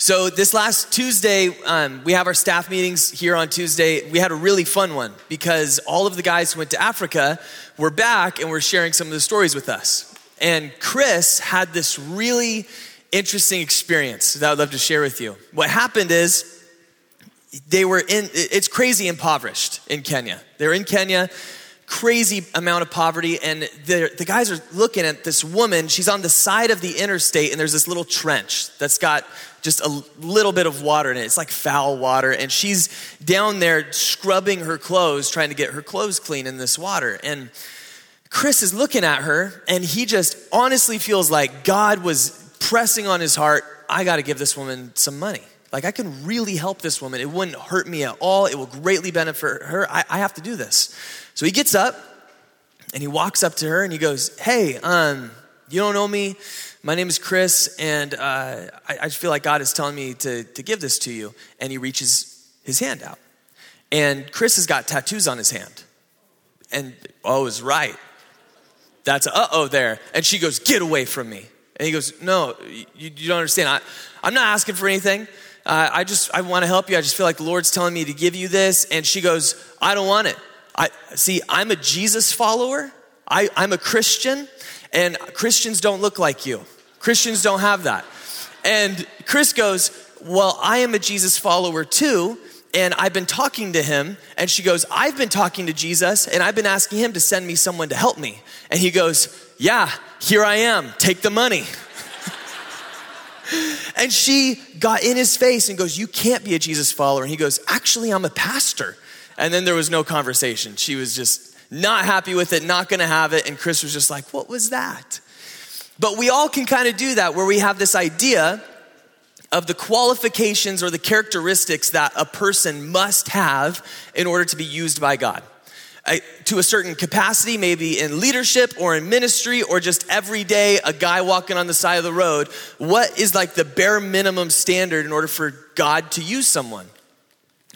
So, this last Tuesday, um, we have our staff meetings here on Tuesday. We had a really fun one because all of the guys who went to Africa were back and were sharing some of the stories with us. And Chris had this really interesting experience that I would love to share with you. What happened is, they were in, it's crazy impoverished in Kenya. They're in Kenya crazy amount of poverty. And the guys are looking at this woman. She's on the side of the interstate, and there's this little trench that's got just a little bit of water in it. It's like foul water. And she's down there scrubbing her clothes, trying to get her clothes clean in this water. And Chris is looking at her, and he just honestly feels like God was pressing on his heart I got to give this woman some money. Like, I can really help this woman. It wouldn't hurt me at all. It will greatly benefit her. I, I have to do this. So he gets up and he walks up to her and he goes, Hey, um, you don't know me. My name is Chris, and uh, I, I just feel like God is telling me to, to give this to you. And he reaches his hand out. And Chris has got tattoos on his hand. And oh, is right. That's uh oh there. And she goes, Get away from me. And he goes, No, you, you don't understand. I, I'm not asking for anything. Uh, I just, I want to help you. I just feel like the Lord's telling me to give you this. And she goes, I don't want it. I see, I'm a Jesus follower. I, I'm a Christian, and Christians don't look like you. Christians don't have that. And Chris goes, Well, I am a Jesus follower too. And I've been talking to him, and she goes, I've been talking to Jesus, and I've been asking him to send me someone to help me. And he goes, Yeah, here I am, take the money. and she got in his face and goes, You can't be a Jesus follower. And he goes, Actually, I'm a pastor. And then there was no conversation. She was just not happy with it, not gonna have it. And Chris was just like, What was that? But we all can kind of do that where we have this idea of the qualifications or the characteristics that a person must have in order to be used by God. to a certain capacity, maybe in leadership or in ministry or just every day, a guy walking on the side of the road. What is like the bare minimum standard in order for God to use someone?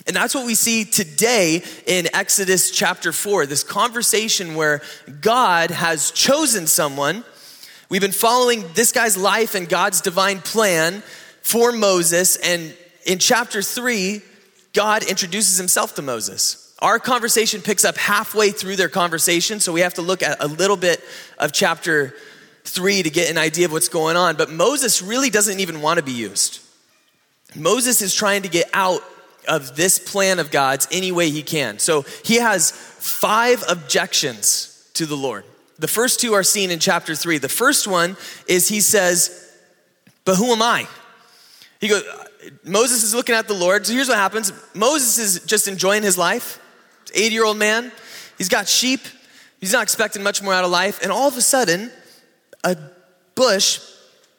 And that's what we see today in Exodus chapter 4 this conversation where God has chosen someone. We've been following this guy's life and God's divine plan for Moses. And in chapter 3, God introduces himself to Moses. Our conversation picks up halfway through their conversation, so we have to look at a little bit of chapter 3 to get an idea of what's going on. But Moses really doesn't even want to be used. Moses is trying to get out of this plan of God's any way he can. So he has five objections to the Lord. The first two are seen in chapter three. The first one is he says, But who am I? He goes, Moses is looking at the Lord. So here's what happens Moses is just enjoying his life. 80 year old man. He's got sheep. He's not expecting much more out of life. And all of a sudden, a bush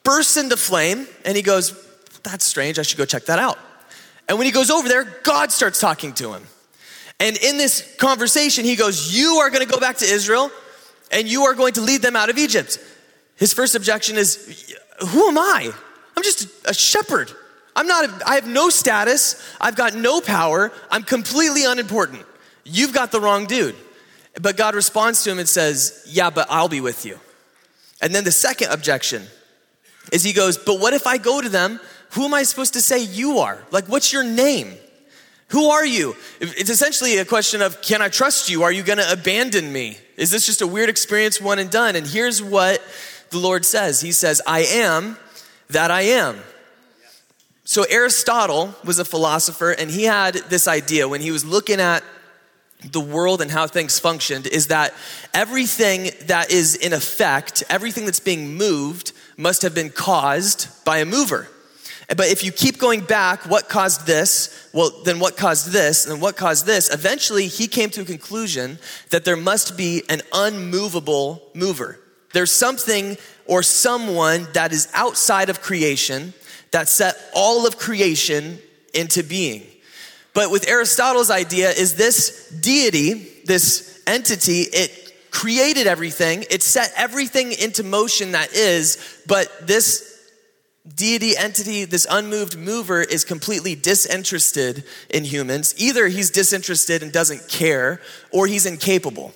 bursts into flame and he goes, That's strange. I should go check that out. And when he goes over there, God starts talking to him. And in this conversation, he goes, You are going to go back to Israel and you are going to lead them out of Egypt. His first objection is, Who am I? I'm just a shepherd. I'm not, I have no status. I've got no power. I'm completely unimportant. You've got the wrong dude. But God responds to him and says, Yeah, but I'll be with you. And then the second objection is he goes, But what if I go to them who am I supposed to say you are? Like, what's your name? Who are you? It's essentially a question of can I trust you? Are you going to abandon me? Is this just a weird experience, one and done? And here's what the Lord says He says, I am that I am. So, Aristotle was a philosopher, and he had this idea when he was looking at the world and how things functioned is that everything that is in effect, everything that's being moved, must have been caused by a mover. But if you keep going back, what caused this? Well, then what caused this? And what caused this? Eventually, he came to a conclusion that there must be an unmovable mover. There's something or someone that is outside of creation that set all of creation into being. But with Aristotle's idea is this deity, this entity, it created everything, it set everything into motion that is, but this deity entity, this unmoved mover, is completely disinterested in humans. Either he's disinterested and doesn't care, or he's incapable.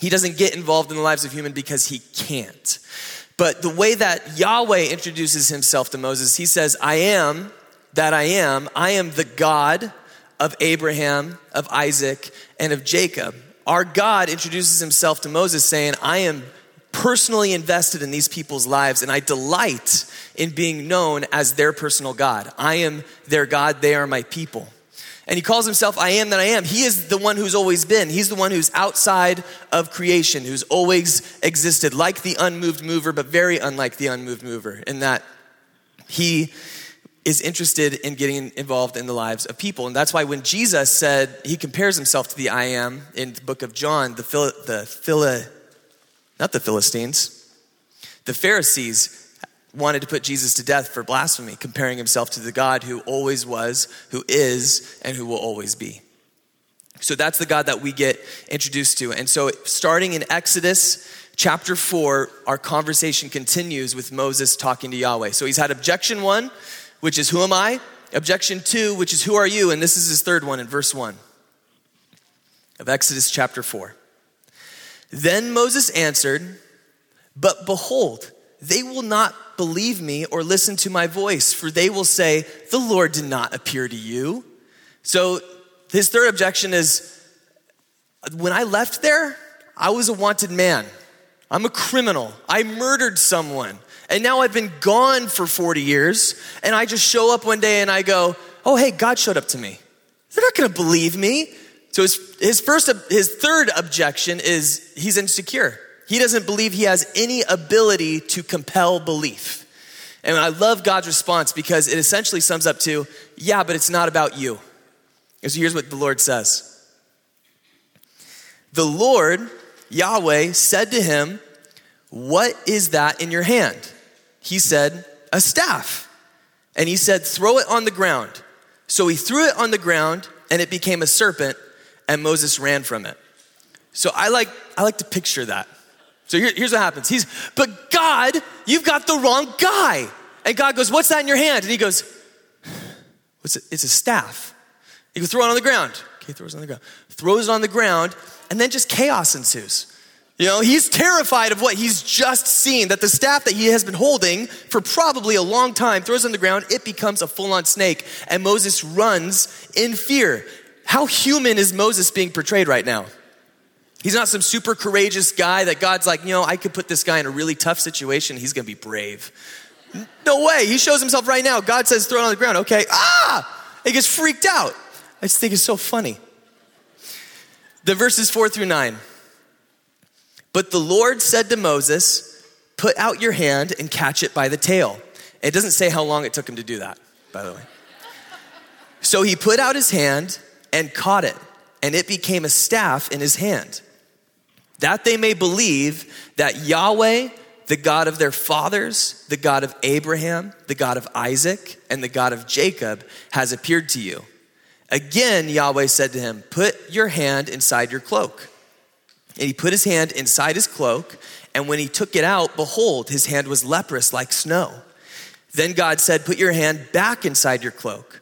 He doesn't get involved in the lives of humans because he can't. But the way that Yahweh introduces himself to Moses, he says, I am that I am. I am the God of Abraham, of Isaac, and of Jacob. Our God introduces himself to Moses saying, I am personally invested in these people's lives and I delight in being known as their personal God. I am their God, they are my people. And he calls himself I am that I am. He is the one who's always been. He's the one who's outside of creation, who's always existed, like the unmoved mover, but very unlike the unmoved mover, in that he is interested in getting involved in the lives of people. And that's why when Jesus said, he compares himself to the I am in the book of John, the, Phil, the Phila, not the Philistines, the Pharisees wanted to put Jesus to death for blasphemy, comparing himself to the God who always was, who is, and who will always be. So that's the God that we get introduced to. And so, starting in Exodus chapter 4, our conversation continues with Moses talking to Yahweh. So he's had objection one, which is, Who am I? Objection two, which is, Who are you? And this is his third one in verse 1 of Exodus chapter 4. Then Moses answered, But behold, they will not believe me or listen to my voice, for they will say, The Lord did not appear to you. So his third objection is when I left there, I was a wanted man. I'm a criminal. I murdered someone. And now I've been gone for 40 years, and I just show up one day and I go, Oh, hey, God showed up to me. They're not gonna believe me. So his, his first, his third objection is he's insecure. He doesn't believe he has any ability to compel belief. And I love God's response because it essentially sums up to, yeah, but it's not about you. So here's what the Lord says The Lord, Yahweh, said to him, What is that in your hand? He said, A staff. And he said, Throw it on the ground. So he threw it on the ground, and it became a serpent, and Moses ran from it. So I like, I like to picture that. So here, here's what happens. He's, but God, you've got the wrong guy. And God goes, what's that in your hand? And he goes, what's it? It's a staff. He goes, throw it on the ground. Okay, throws it on the ground. Throws it on the ground, and then just chaos ensues. You know, he's terrified of what he's just seen, that the staff that he has been holding for probably a long time throws on the ground, it becomes a full on snake, and Moses runs in fear. How human is Moses being portrayed right now? He's not some super courageous guy that God's like, you know, I could put this guy in a really tough situation. He's going to be brave. No way. He shows himself right now. God says, throw it on the ground. Okay. Ah! He gets freaked out. I just think it's so funny. The verses four through nine. But the Lord said to Moses, Put out your hand and catch it by the tail. It doesn't say how long it took him to do that, by the way. So he put out his hand and caught it, and it became a staff in his hand that they may believe that Yahweh, the God of their fathers, the God of Abraham, the God of Isaac, and the God of Jacob, has appeared to you. Again, Yahweh said to him, Put your hand inside your cloak. And he put his hand inside his cloak, and when he took it out, behold, his hand was leprous like snow. Then God said, Put your hand back inside your cloak.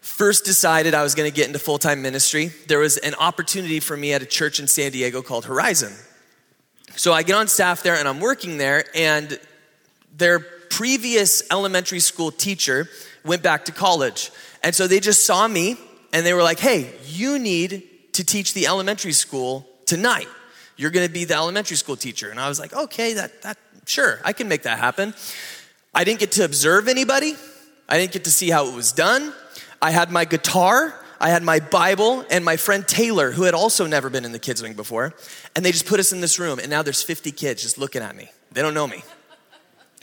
first decided I was going to get into full time ministry, there was an opportunity for me at a church in San Diego called Horizon. So I get on staff there and I'm working there, and their previous elementary school teacher went back to college. And so they just saw me and they were like, hey, you need to teach the elementary school tonight. You're going to be the elementary school teacher. And I was like, okay, that, that, sure, I can make that happen. I didn't get to observe anybody. I didn't get to see how it was done. I had my guitar, I had my Bible, and my friend Taylor, who had also never been in the kids' wing before. And they just put us in this room, and now there's 50 kids just looking at me. They don't know me.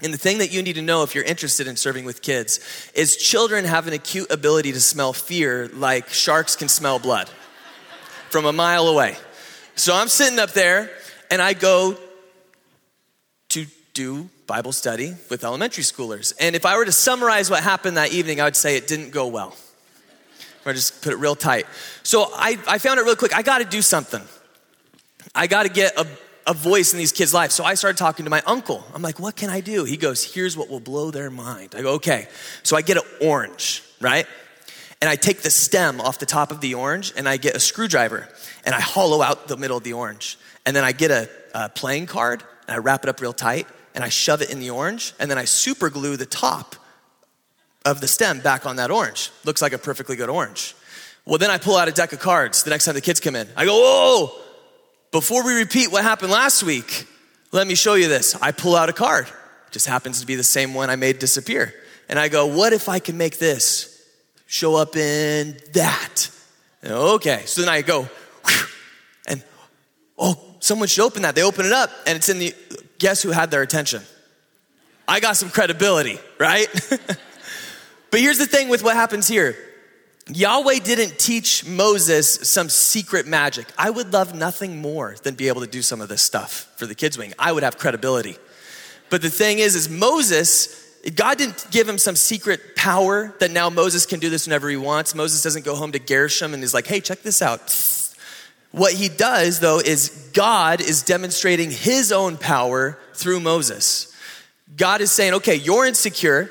And the thing that you need to know if you're interested in serving with kids is children have an acute ability to smell fear like sharks can smell blood from a mile away. So I'm sitting up there and I go to do Bible study with elementary schoolers. And if I were to summarize what happened that evening, I would say it didn't go well. Or just put it real tight. So I, I found it real quick. I got to do something. I got to get a, a voice in these kids' lives. So I started talking to my uncle. I'm like, what can I do? He goes, here's what will blow their mind. I go, okay. So I get an orange, right? And I take the stem off the top of the orange and I get a screwdriver and I hollow out the middle of the orange. And then I get a, a playing card and I wrap it up real tight and I shove it in the orange and then I super glue the top of the stem back on that orange. Looks like a perfectly good orange. Well, then I pull out a deck of cards the next time the kids come in. I go, whoa, before we repeat what happened last week, let me show you this. I pull out a card. It just happens to be the same one I made disappear. And I go, what if I can make this show up in that? Okay, so then I go, and oh, someone should open that. They open it up, and it's in the, guess who had their attention? I got some credibility, right? but here's the thing with what happens here Yahweh didn't teach Moses some secret magic. I would love nothing more than be able to do some of this stuff for the kids' wing. I would have credibility. But the thing is, is Moses, God didn't give him some secret power that now Moses can do this whenever he wants. Moses doesn't go home to Gershom and is like, hey, check this out. What he does, though, is God is demonstrating his own power through Moses. God is saying, okay, you're insecure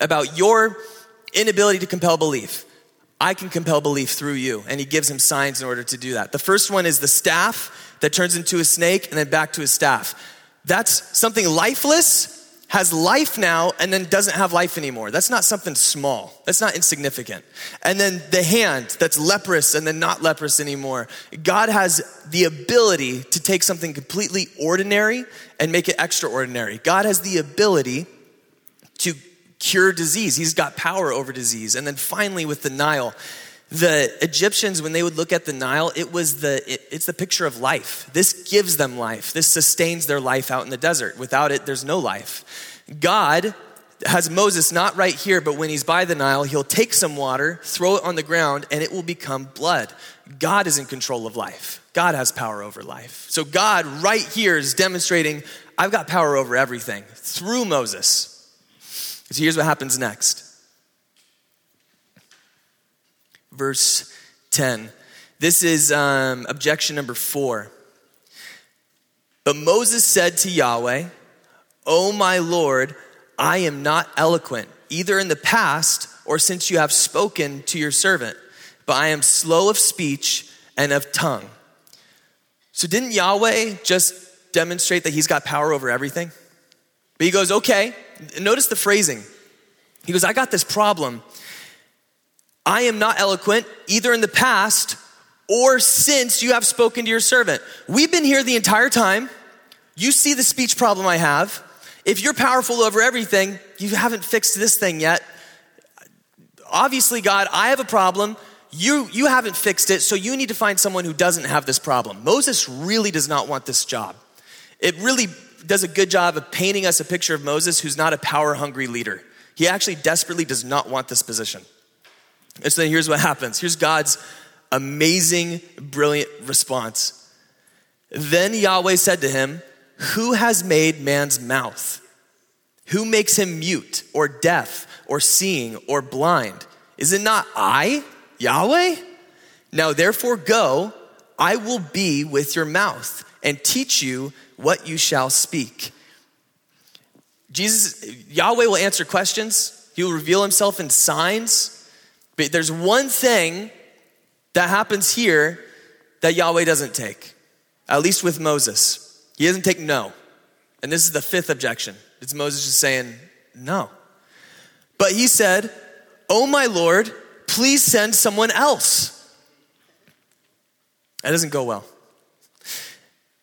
about your inability to compel belief. I can compel belief through you. And he gives him signs in order to do that. The first one is the staff that turns into a snake and then back to a staff. That's something lifeless, has life now, and then doesn't have life anymore. That's not something small. That's not insignificant. And then the hand that's leprous and then not leprous anymore. God has the ability to take something completely ordinary and make it extraordinary. God has the ability cure disease. He's got power over disease. And then finally, with the Nile, the Egyptians, when they would look at the Nile, it was the it, it's the picture of life. This gives them life. This sustains their life out in the desert. Without it, there's no life. God has Moses not right here, but when he's by the Nile, he'll take some water, throw it on the ground, and it will become blood. God is in control of life. God has power over life. So God right here is demonstrating, I've got power over everything through Moses. So here's what happens next. Verse 10. This is um, objection number four. But Moses said to Yahweh, O my Lord, I am not eloquent, either in the past or since you have spoken to your servant, but I am slow of speech and of tongue. So, didn't Yahweh just demonstrate that he's got power over everything? But he goes, okay, notice the phrasing. He goes, I got this problem. I am not eloquent either in the past or since you have spoken to your servant. We've been here the entire time. You see the speech problem I have. If you're powerful over everything, you haven't fixed this thing yet. Obviously, God, I have a problem. You, you haven't fixed it, so you need to find someone who doesn't have this problem. Moses really does not want this job. It really does a good job of painting us a picture of Moses who's not a power hungry leader. He actually desperately does not want this position. And so then here's what happens. Here's God's amazing, brilliant response. Then Yahweh said to him, Who has made man's mouth? Who makes him mute or deaf or seeing or blind? Is it not I, Yahweh? Now therefore go, I will be with your mouth and teach you what you shall speak. Jesus, Yahweh will answer questions, He will reveal Himself in signs. But there's one thing that happens here that Yahweh doesn't take, at least with Moses. He doesn't take no. And this is the fifth objection. It's Moses just saying no. But he said, Oh my Lord, please send someone else. That doesn't go well.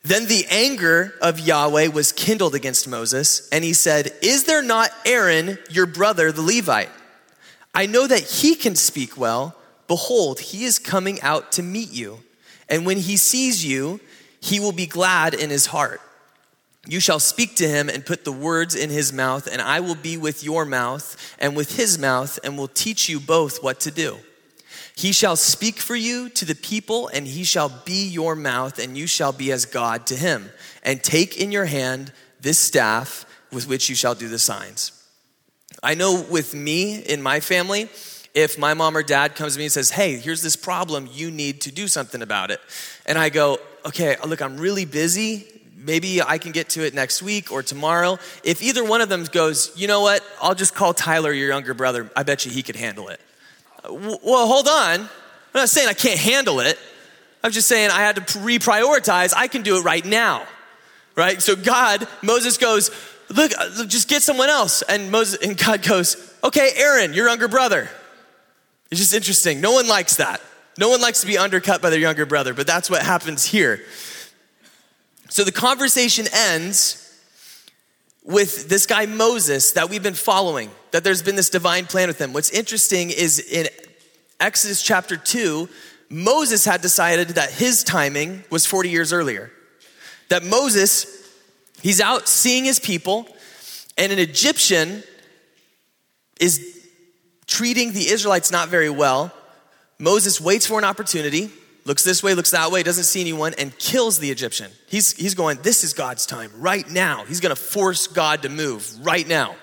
Then the anger of Yahweh was kindled against Moses, and he said, Is there not Aaron, your brother, the Levite? I know that he can speak well. Behold, he is coming out to meet you. And when he sees you, he will be glad in his heart. You shall speak to him and put the words in his mouth, and I will be with your mouth and with his mouth, and will teach you both what to do. He shall speak for you to the people, and he shall be your mouth, and you shall be as God to him. And take in your hand this staff with which you shall do the signs. I know with me in my family, if my mom or dad comes to me and says, Hey, here's this problem, you need to do something about it. And I go, Okay, look, I'm really busy. Maybe I can get to it next week or tomorrow. If either one of them goes, You know what, I'll just call Tyler, your younger brother. I bet you he could handle it. Well, hold on. I'm not saying I can't handle it. I'm just saying I had to reprioritize. I can do it right now. Right? So God, Moses goes, look, uh, look, just get someone else. And Moses and God goes, okay, Aaron, your younger brother. It's just interesting. No one likes that. No one likes to be undercut by their younger brother, but that's what happens here. So the conversation ends with this guy Moses that we've been following, that there's been this divine plan with him. What's interesting is in Exodus chapter 2, Moses had decided that his timing was 40 years earlier. That Moses, he's out seeing his people, and an Egyptian is treating the Israelites not very well, Moses waits for an opportunity, looks this way, looks that way, doesn't see anyone, and kills the Egyptian. He's, he's going, This is God's time right now. He's going to force God to move right now.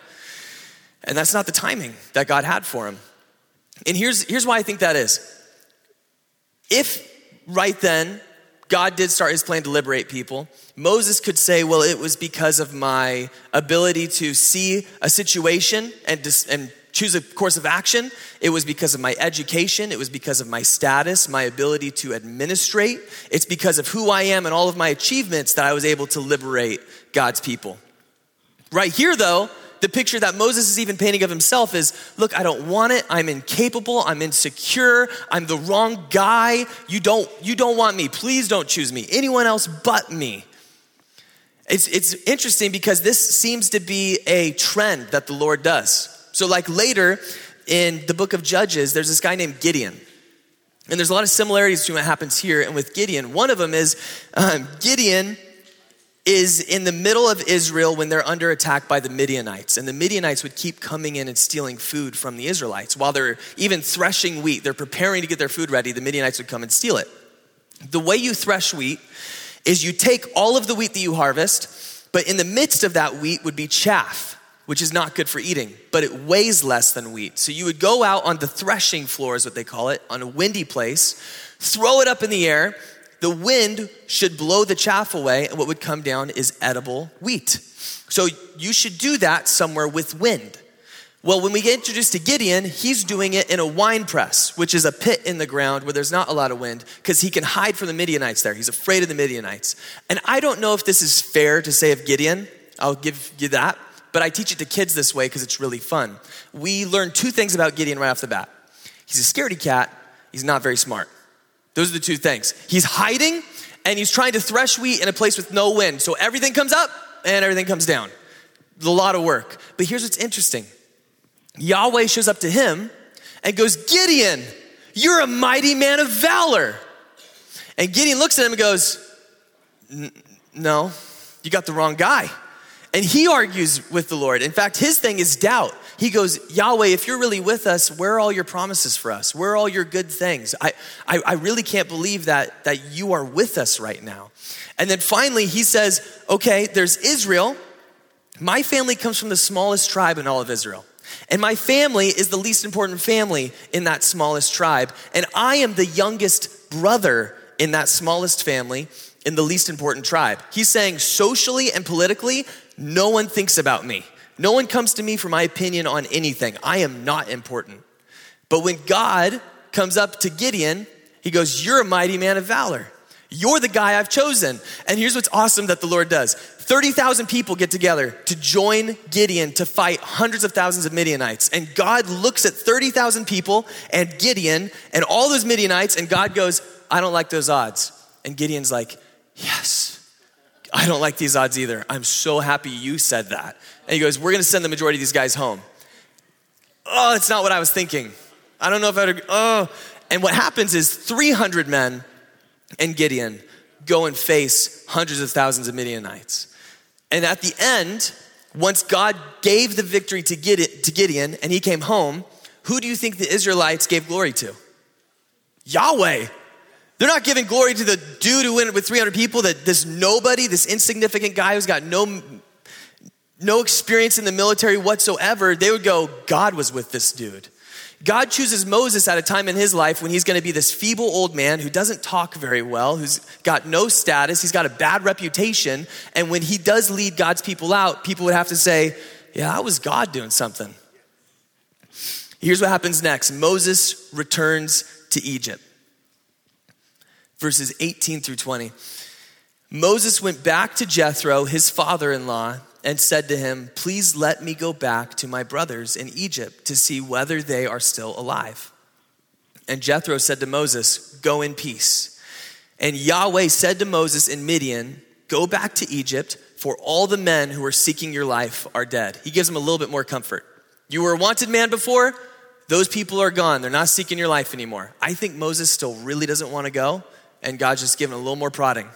And that's not the timing that God had for him. And here's, here's why I think that is. If right then God did start his plan to liberate people, Moses could say, Well, it was because of my ability to see a situation and, dis- and choose a course of action. It was because of my education. It was because of my status, my ability to administrate. It's because of who I am and all of my achievements that I was able to liberate God's people. Right here, though, the picture that Moses is even painting of himself is look, I don't want it. I'm incapable. I'm insecure. I'm the wrong guy. You don't, you don't want me. Please don't choose me. Anyone else but me. It's, it's interesting because this seems to be a trend that the Lord does. So, like later in the book of Judges, there's this guy named Gideon. And there's a lot of similarities to what happens here and with Gideon. One of them is um, Gideon is in the middle of Israel when they're under attack by the Midianites. And the Midianites would keep coming in and stealing food from the Israelites. While they're even threshing wheat, they're preparing to get their food ready, the Midianites would come and steal it. The way you thresh wheat is you take all of the wheat that you harvest, but in the midst of that wheat would be chaff which is not good for eating, but it weighs less than wheat. So you would go out on the threshing floor, is what they call it, on a windy place, throw it up in the air. The wind should blow the chaff away, and what would come down is edible wheat. So you should do that somewhere with wind. Well, when we get introduced to Gideon, he's doing it in a wine press, which is a pit in the ground where there's not a lot of wind, because he can hide from the Midianites there. He's afraid of the Midianites. And I don't know if this is fair to say of Gideon. I'll give you that but I teach it to kids this way because it's really fun. We learn two things about Gideon right off the bat. He's a scaredy cat, he's not very smart. Those are the two things. He's hiding and he's trying to thresh wheat in a place with no wind. So everything comes up and everything comes down. A lot of work. But here's what's interesting Yahweh shows up to him and goes, Gideon, you're a mighty man of valor. And Gideon looks at him and goes, No, you got the wrong guy. And he argues with the Lord. In fact, his thing is doubt. He goes, Yahweh, if you're really with us, where are all your promises for us? Where are all your good things? I, I, I really can't believe that, that you are with us right now. And then finally, he says, Okay, there's Israel. My family comes from the smallest tribe in all of Israel. And my family is the least important family in that smallest tribe. And I am the youngest brother in that smallest family in the least important tribe. He's saying socially and politically, no one thinks about me. No one comes to me for my opinion on anything. I am not important. But when God comes up to Gideon, he goes, You're a mighty man of valor. You're the guy I've chosen. And here's what's awesome that the Lord does 30,000 people get together to join Gideon to fight hundreds of thousands of Midianites. And God looks at 30,000 people and Gideon and all those Midianites, and God goes, I don't like those odds. And Gideon's like, Yes, I don't like these odds either. I'm so happy you said that. And he goes, We're going to send the majority of these guys home. Oh, that's not what I was thinking. I don't know if I'd, oh. And what happens is 300 men and Gideon go and face hundreds of thousands of Midianites. And at the end, once God gave the victory to Gideon and he came home, who do you think the Israelites gave glory to? Yahweh. They're not giving glory to the dude who went with 300 people, that this nobody, this insignificant guy who's got no no experience in the military whatsoever, they would go, God was with this dude. God chooses Moses at a time in his life when he's going to be this feeble old man who doesn't talk very well, who's got no status, he's got a bad reputation. And when he does lead God's people out, people would have to say, Yeah, that was God doing something. Here's what happens next Moses returns to Egypt. Verses 18 through 20. Moses went back to Jethro, his father in law and said to him, Please let me go back to my brothers in Egypt to see whether they are still alive. And Jethro said to Moses, Go in peace. And Yahweh said to Moses in Midian, Go back to Egypt, for all the men who are seeking your life are dead. He gives him a little bit more comfort. You were a wanted man before, those people are gone. They're not seeking your life anymore. I think Moses still really doesn't want to go, and God's just giving a little more prodding.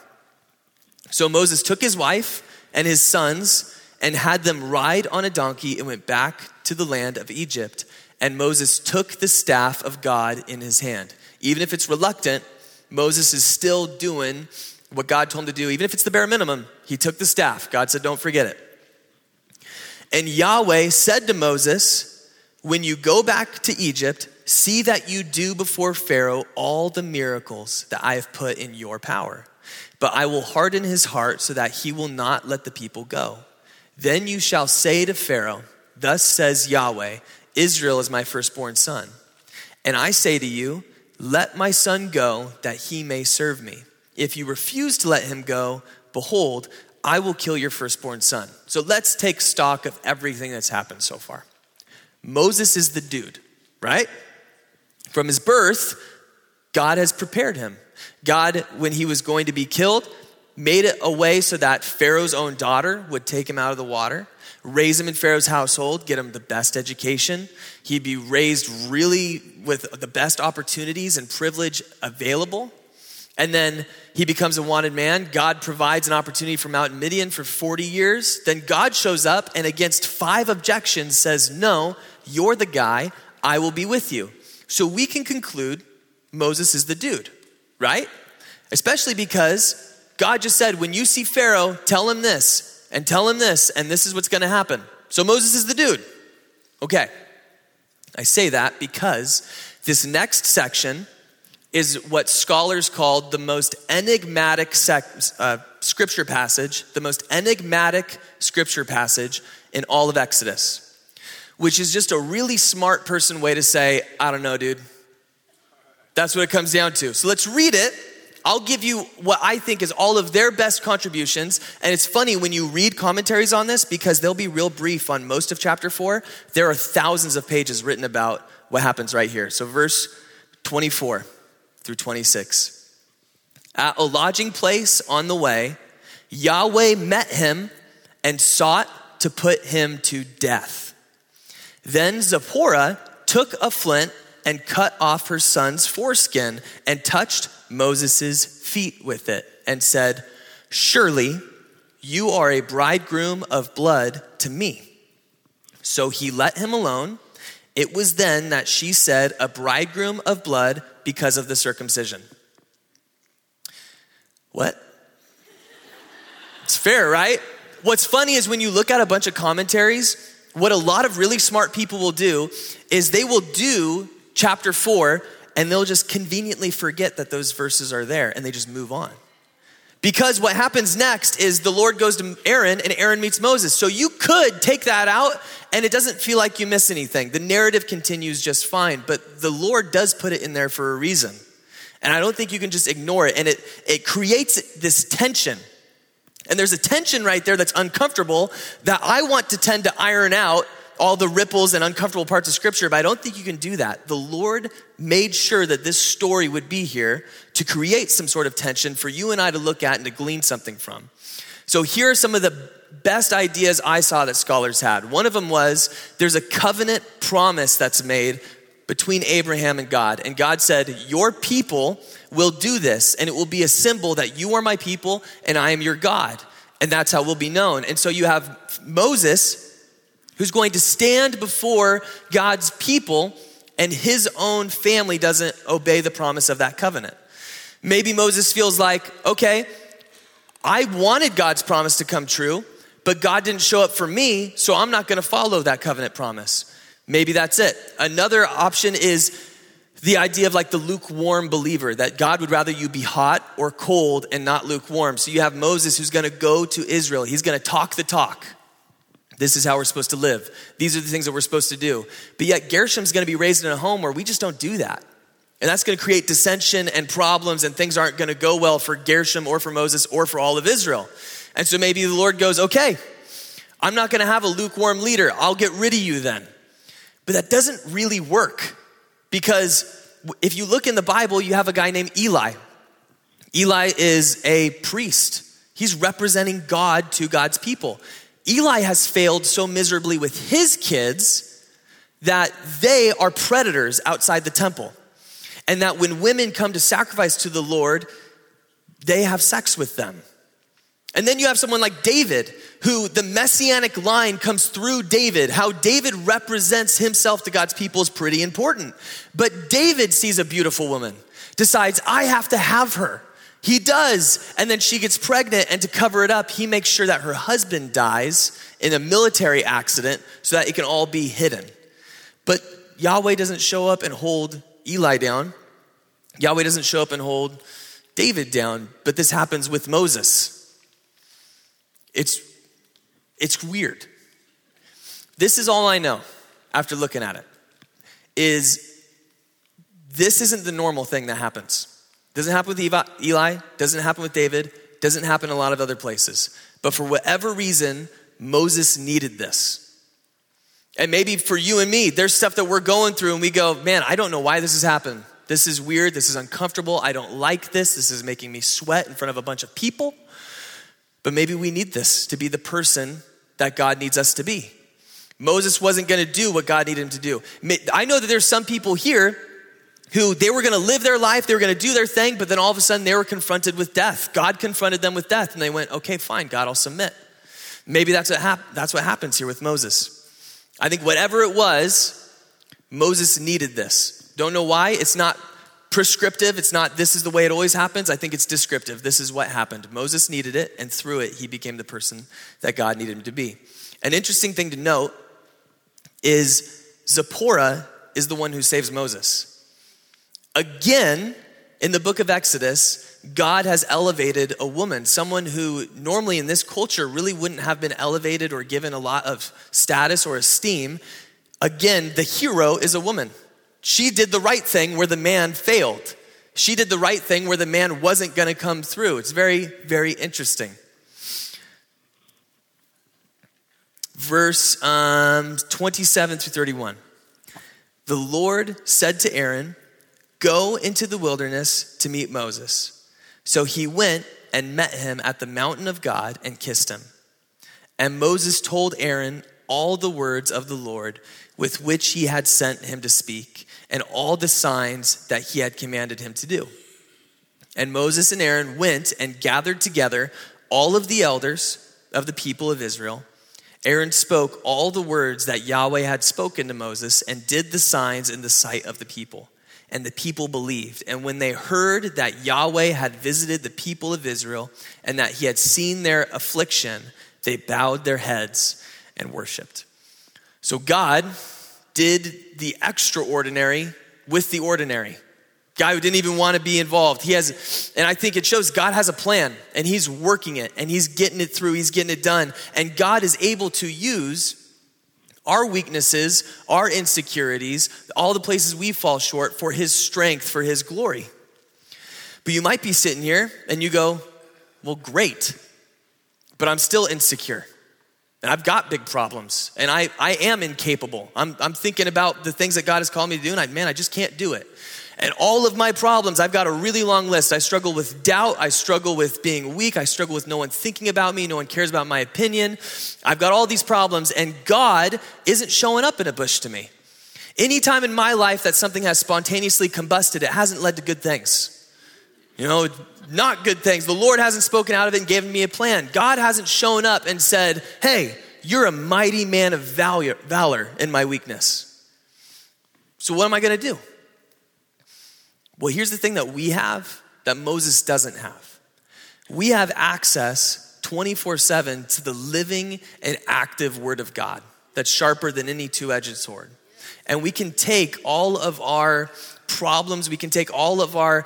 So Moses took his wife and his sons and had them ride on a donkey and went back to the land of Egypt. And Moses took the staff of God in his hand. Even if it's reluctant, Moses is still doing what God told him to do, even if it's the bare minimum. He took the staff. God said, Don't forget it. And Yahweh said to Moses, When you go back to Egypt, see that you do before Pharaoh all the miracles that I have put in your power. But I will harden his heart so that he will not let the people go. Then you shall say to Pharaoh, Thus says Yahweh, Israel is my firstborn son. And I say to you, Let my son go, that he may serve me. If you refuse to let him go, behold, I will kill your firstborn son. So let's take stock of everything that's happened so far. Moses is the dude, right? From his birth, God has prepared him. God, when he was going to be killed, made it a way so that Pharaoh's own daughter would take him out of the water, raise him in Pharaoh's household, get him the best education. He'd be raised really with the best opportunities and privilege available. And then he becomes a wanted man. God provides an opportunity out in Midian for 40 years. Then God shows up and, against five objections, says, No, you're the guy. I will be with you. So we can conclude Moses is the dude, right? Especially because God just said, when you see Pharaoh, tell him this and tell him this, and this is what's going to happen. So Moses is the dude. Okay. I say that because this next section is what scholars called the most enigmatic sec- uh, scripture passage, the most enigmatic scripture passage in all of Exodus, which is just a really smart person way to say, I don't know, dude. That's what it comes down to. So let's read it I'll give you what I think is all of their best contributions. And it's funny when you read commentaries on this because they'll be real brief on most of chapter four. There are thousands of pages written about what happens right here. So, verse 24 through 26. At a lodging place on the way, Yahweh met him and sought to put him to death. Then Zipporah took a flint and cut off her son's foreskin and touched Moses' feet with it and said, Surely you are a bridegroom of blood to me. So he let him alone. It was then that she said, A bridegroom of blood because of the circumcision. What? It's fair, right? What's funny is when you look at a bunch of commentaries, what a lot of really smart people will do is they will do chapter 4 and they'll just conveniently forget that those verses are there and they just move on. Because what happens next is the Lord goes to Aaron and Aaron meets Moses. So you could take that out and it doesn't feel like you miss anything. The narrative continues just fine, but the Lord does put it in there for a reason. And I don't think you can just ignore it. And it, it creates this tension. And there's a tension right there that's uncomfortable that I want to tend to iron out all the ripples and uncomfortable parts of scripture, but I don't think you can do that. The Lord made sure that this story would be here to create some sort of tension for you and I to look at and to glean something from. So here are some of the best ideas I saw that scholars had. One of them was there's a covenant promise that's made between Abraham and God. And God said, Your people will do this, and it will be a symbol that you are my people and I am your God. And that's how we'll be known. And so you have Moses who's going to stand before God's people and his own family doesn't obey the promise of that covenant. Maybe Moses feels like, okay, I wanted God's promise to come true, but God didn't show up for me, so I'm not to follow that covenant promise. Maybe that's it. Another option is the idea of like the lukewarm believer that God would rather you be hot or cold and not lukewarm. So you have Moses who's going to go to Israel. He's going to talk the talk. This is how we're supposed to live. These are the things that we're supposed to do. But yet Gershom's going to be raised in a home where we just don't do that. And that's going to create dissension and problems, and things aren't going to go well for Gershom or for Moses or for all of Israel. And so maybe the Lord goes, okay, I'm not going to have a lukewarm leader. I'll get rid of you then. But that doesn't really work because if you look in the Bible, you have a guy named Eli. Eli is a priest, he's representing God to God's people. Eli has failed so miserably with his kids that they are predators outside the temple. And that when women come to sacrifice to the Lord, they have sex with them. And then you have someone like David, who the messianic line comes through David. How David represents himself to God's people is pretty important. But David sees a beautiful woman, decides, I have to have her. He does. And then she gets pregnant, and to cover it up, he makes sure that her husband dies in a military accident so that it can all be hidden. But Yahweh doesn't show up and hold Eli down. Yahweh doesn't show up and hold David down, but this happens with Moses. It's, it's weird. This is all I know after looking at it is this isn't the normal thing that happens. Doesn't happen with Eli, doesn't happen with David, doesn't happen a lot of other places. But for whatever reason, Moses needed this. And maybe for you and me, there's stuff that we're going through and we go, man, I don't know why this has happened. This is weird. This is uncomfortable. I don't like this. This is making me sweat in front of a bunch of people. But maybe we need this to be the person that God needs us to be. Moses wasn't going to do what God needed him to do. I know that there's some people here who they were going to live their life, they were going to do their thing, but then all of a sudden they were confronted with death. God confronted them with death, and they went, "Okay, fine, God, I'll submit." Maybe that's what hap- that's what happens here with Moses. I think whatever it was, Moses needed this. Don't know why. It's not prescriptive. It's not, this is the way it always happens. I think it's descriptive. This is what happened. Moses needed it, and through it, he became the person that God needed him to be. An interesting thing to note is Zipporah is the one who saves Moses. Again, in the book of Exodus, God has elevated a woman, someone who normally in this culture really wouldn't have been elevated or given a lot of status or esteem. Again, the hero is a woman. She did the right thing where the man failed. She did the right thing where the man wasn't going to come through. It's very, very interesting. Verse um, 27 through 31. The Lord said to Aaron, Go into the wilderness to meet Moses. So he went and met him at the mountain of God and kissed him. And Moses told Aaron all the words of the Lord with which he had sent him to speak and all the signs that he had commanded him to do. And Moses and Aaron went and gathered together all of the elders of the people of Israel. Aaron spoke all the words that Yahweh had spoken to Moses and did the signs in the sight of the people. And the people believed. And when they heard that Yahweh had visited the people of Israel and that he had seen their affliction, they bowed their heads and worshiped. So God did the extraordinary with the ordinary. Guy who didn't even want to be involved. He has, and I think it shows God has a plan and he's working it and he's getting it through, he's getting it done. And God is able to use our weaknesses, our insecurities, all the places we fall short for his strength, for his glory. But you might be sitting here and you go, well, great, but I'm still insecure. And I've got big problems and I, I am incapable. I'm, I'm thinking about the things that God has called me to do and I, man, I just can't do it. And all of my problems, I've got a really long list. I struggle with doubt. I struggle with being weak. I struggle with no one thinking about me. No one cares about my opinion. I've got all these problems, and God isn't showing up in a bush to me. Anytime in my life that something has spontaneously combusted, it hasn't led to good things. You know, not good things. The Lord hasn't spoken out of it and given me a plan. God hasn't shown up and said, Hey, you're a mighty man of valor, valor in my weakness. So, what am I going to do? Well, here's the thing that we have that Moses doesn't have we have access 24 7 to the living and active Word of God that's sharper than any two edged sword. And we can take all of our problems, we can take all of our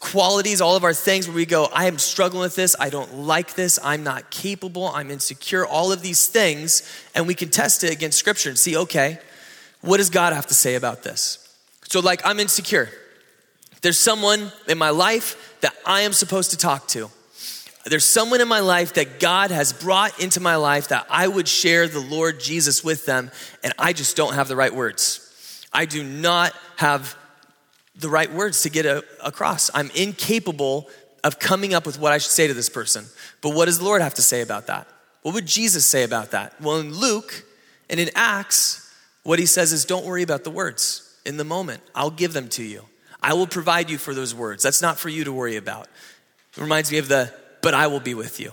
qualities, all of our things where we go, I am struggling with this, I don't like this, I'm not capable, I'm insecure, all of these things, and we can test it against Scripture and see, okay, what does God have to say about this? So, like, I'm insecure. There's someone in my life that I am supposed to talk to. There's someone in my life that God has brought into my life that I would share the Lord Jesus with them, and I just don't have the right words. I do not have the right words to get a, across. I'm incapable of coming up with what I should say to this person. But what does the Lord have to say about that? What would Jesus say about that? Well, in Luke and in Acts, what he says is don't worry about the words in the moment. I'll give them to you. I will provide you for those words. That's not for you to worry about. It reminds me of the, but I will be with you.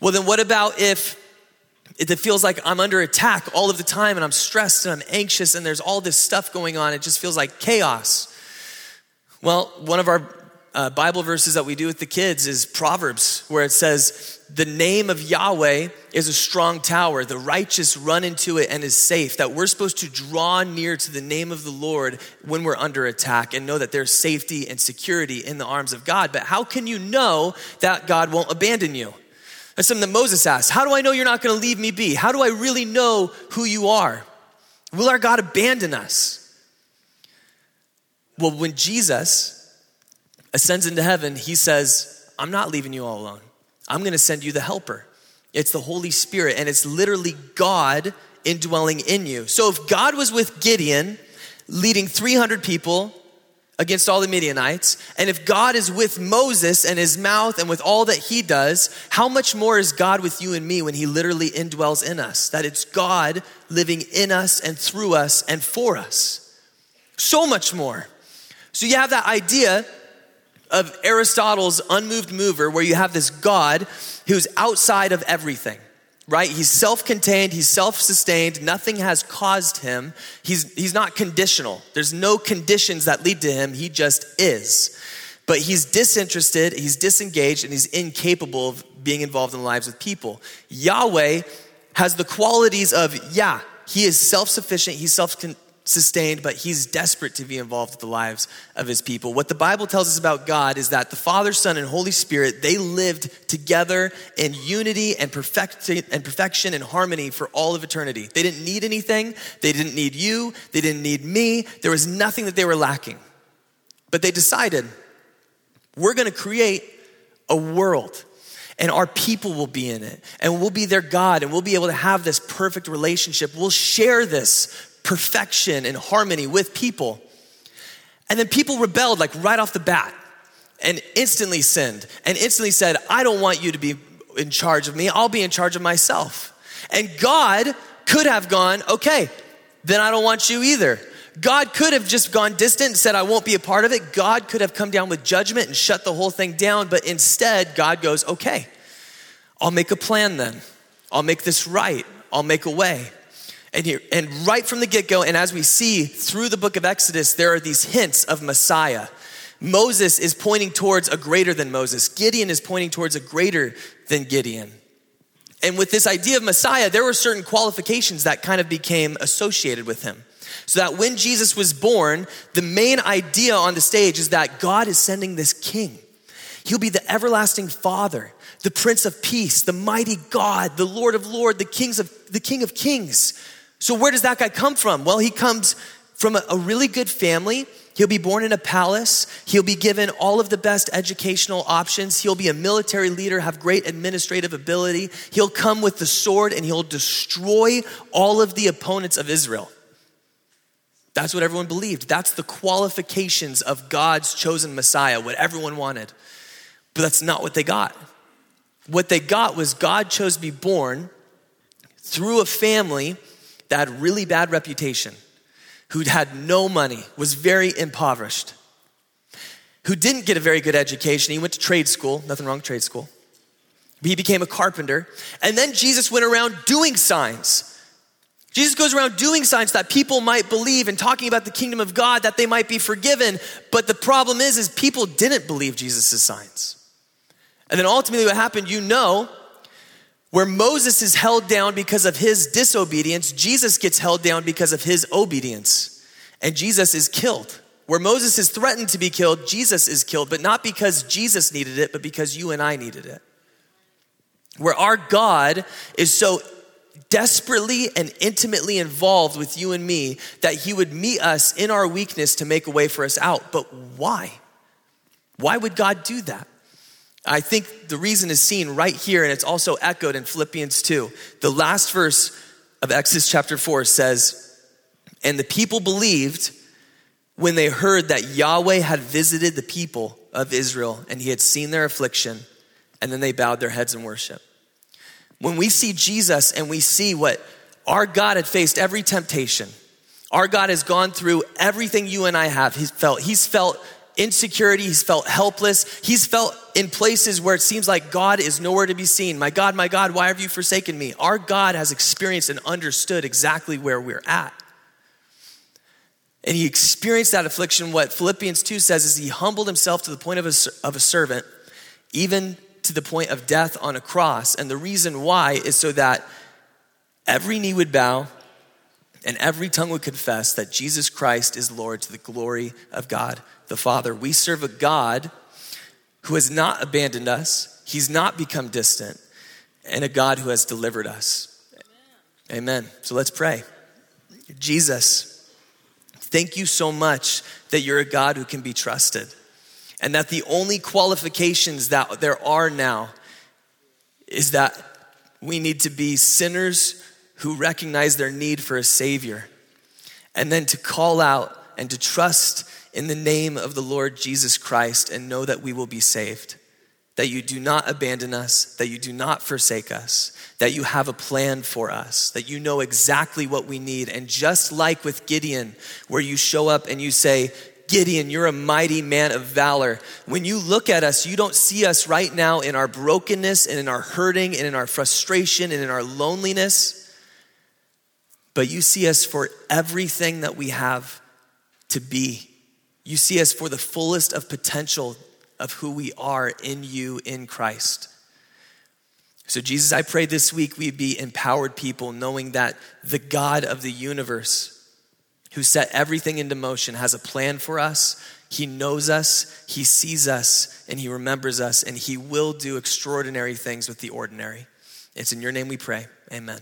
Well, then what about if it feels like I'm under attack all of the time and I'm stressed and I'm anxious and there's all this stuff going on? It just feels like chaos. Well, one of our uh, Bible verses that we do with the kids is Proverbs, where it says, The name of Yahweh is a strong tower. The righteous run into it and is safe. That we're supposed to draw near to the name of the Lord when we're under attack and know that there's safety and security in the arms of God. But how can you know that God won't abandon you? That's something that Moses asked. How do I know you're not going to leave me be? How do I really know who you are? Will our God abandon us? Well, when Jesus ascends into heaven, he says, I'm not leaving you all alone. I'm going to send you the helper. It's the Holy Spirit, and it's literally God indwelling in you. So if God was with Gideon, leading 300 people against all the Midianites, and if God is with Moses and his mouth and with all that he does, how much more is God with you and me when he literally indwells in us? That it's God living in us and through us and for us. So much more. So you have that idea of Aristotle's unmoved mover, where you have this God who's outside of everything, right? He's self contained, he's self sustained, nothing has caused him. He's, he's not conditional, there's no conditions that lead to him, he just is. But he's disinterested, he's disengaged, and he's incapable of being involved in the lives of people. Yahweh has the qualities of, yeah, he is self sufficient, he's self sustained, but he's desperate to be involved with the lives of his people. What the Bible tells us about God is that the Father, Son, and Holy Spirit, they lived together in unity and, perfect, and perfection and harmony for all of eternity. They didn't need anything. They didn't need you. They didn't need me. There was nothing that they were lacking. But they decided, we're going to create a world and our people will be in it and we'll be their God and we'll be able to have this perfect relationship. We'll share this perfection and harmony with people. And then people rebelled like right off the bat and instantly sinned and instantly said, I don't want you to be in charge of me. I'll be in charge of myself. And God could have gone, okay, then I don't want you either. God could have just gone distant and said, I won't be a part of it. God could have come down with judgment and shut the whole thing down. But instead, God goes, okay, I'll make a plan then. I'll make this right. I'll make a way. And, here, and right from the get go, and as we see through the book of Exodus, there are these hints of Messiah. Moses is pointing towards a greater than Moses, Gideon is pointing towards a greater than Gideon. And with this idea of Messiah, there were certain qualifications that kind of became associated with him. So that when Jesus was born, the main idea on the stage is that God is sending this king. He'll be the everlasting father, the prince of peace, the mighty God, the Lord of lords, the kings of the king of kings. So, where does that guy come from? Well, he comes from a, a really good family. He'll be born in a palace. He'll be given all of the best educational options. He'll be a military leader, have great administrative ability. He'll come with the sword and he'll destroy all of the opponents of Israel. That's what everyone believed. That's the qualifications of God's chosen Messiah, what everyone wanted. But that's not what they got. What they got was God chose to be born through a family that had really bad reputation, who had no money, was very impoverished, who didn't get a very good education. He went to trade school, nothing wrong with trade school. He became a carpenter. And then Jesus went around doing signs. Jesus goes around doing signs that people might believe and talking about the kingdom of God that they might be forgiven. But the problem is, is people didn't believe Jesus' signs. And then ultimately what happened, you know, Where Moses is held down because of his disobedience, Jesus gets held down because of his obedience. And Jesus is killed. Where Moses is threatened to be killed, Jesus is killed, but not because Jesus needed it, but because you and I needed it. Where our God is so desperately and intimately involved with you and me that he would meet us in our weakness to make a way for us out. But why? Why would God do that? I think the reason is seen right here, and it's also echoed in Philippians 2. The last verse of Exodus chapter 4 says, And the people believed when they heard that Yahweh had visited the people of Israel and he had seen their affliction, and then they bowed their heads in worship. When we see Jesus and we see what our God had faced every temptation, our God has gone through everything you and I have. He's felt, he's felt insecurity, he's felt helpless, he's felt in places where it seems like God is nowhere to be seen. My God, my God, why have you forsaken me? Our God has experienced and understood exactly where we're at. And he experienced that affliction. What Philippians 2 says is he humbled himself to the point of a, of a servant, even to the point of death on a cross. And the reason why is so that every knee would bow and every tongue would confess that Jesus Christ is Lord to the glory of God the Father. We serve a God who has not abandoned us, He's not become distant, and a God who has delivered us. Amen. So let's pray. Jesus, thank you so much that you're a God who can be trusted and that the only qualifications that there are now is that we need to be sinners who recognize their need for a Savior, and then to call out and to trust in the name of the Lord Jesus Christ and know that we will be saved. That you do not abandon us, that you do not forsake us, that you have a plan for us, that you know exactly what we need. And just like with Gideon, where you show up and you say, Gideon, you're a mighty man of valor. When you look at us, you don't see us right now in our brokenness and in our hurting and in our frustration and in our loneliness, but you see us for everything that we have to be. You see us for the fullest of potential of who we are in you in Christ. So, Jesus, I pray this week we be empowered people knowing that the God of the universe, who set everything into motion, has a plan for us. He knows us, He sees us, and He remembers us, and He will do extraordinary things with the ordinary. It's in your name we pray. Amen.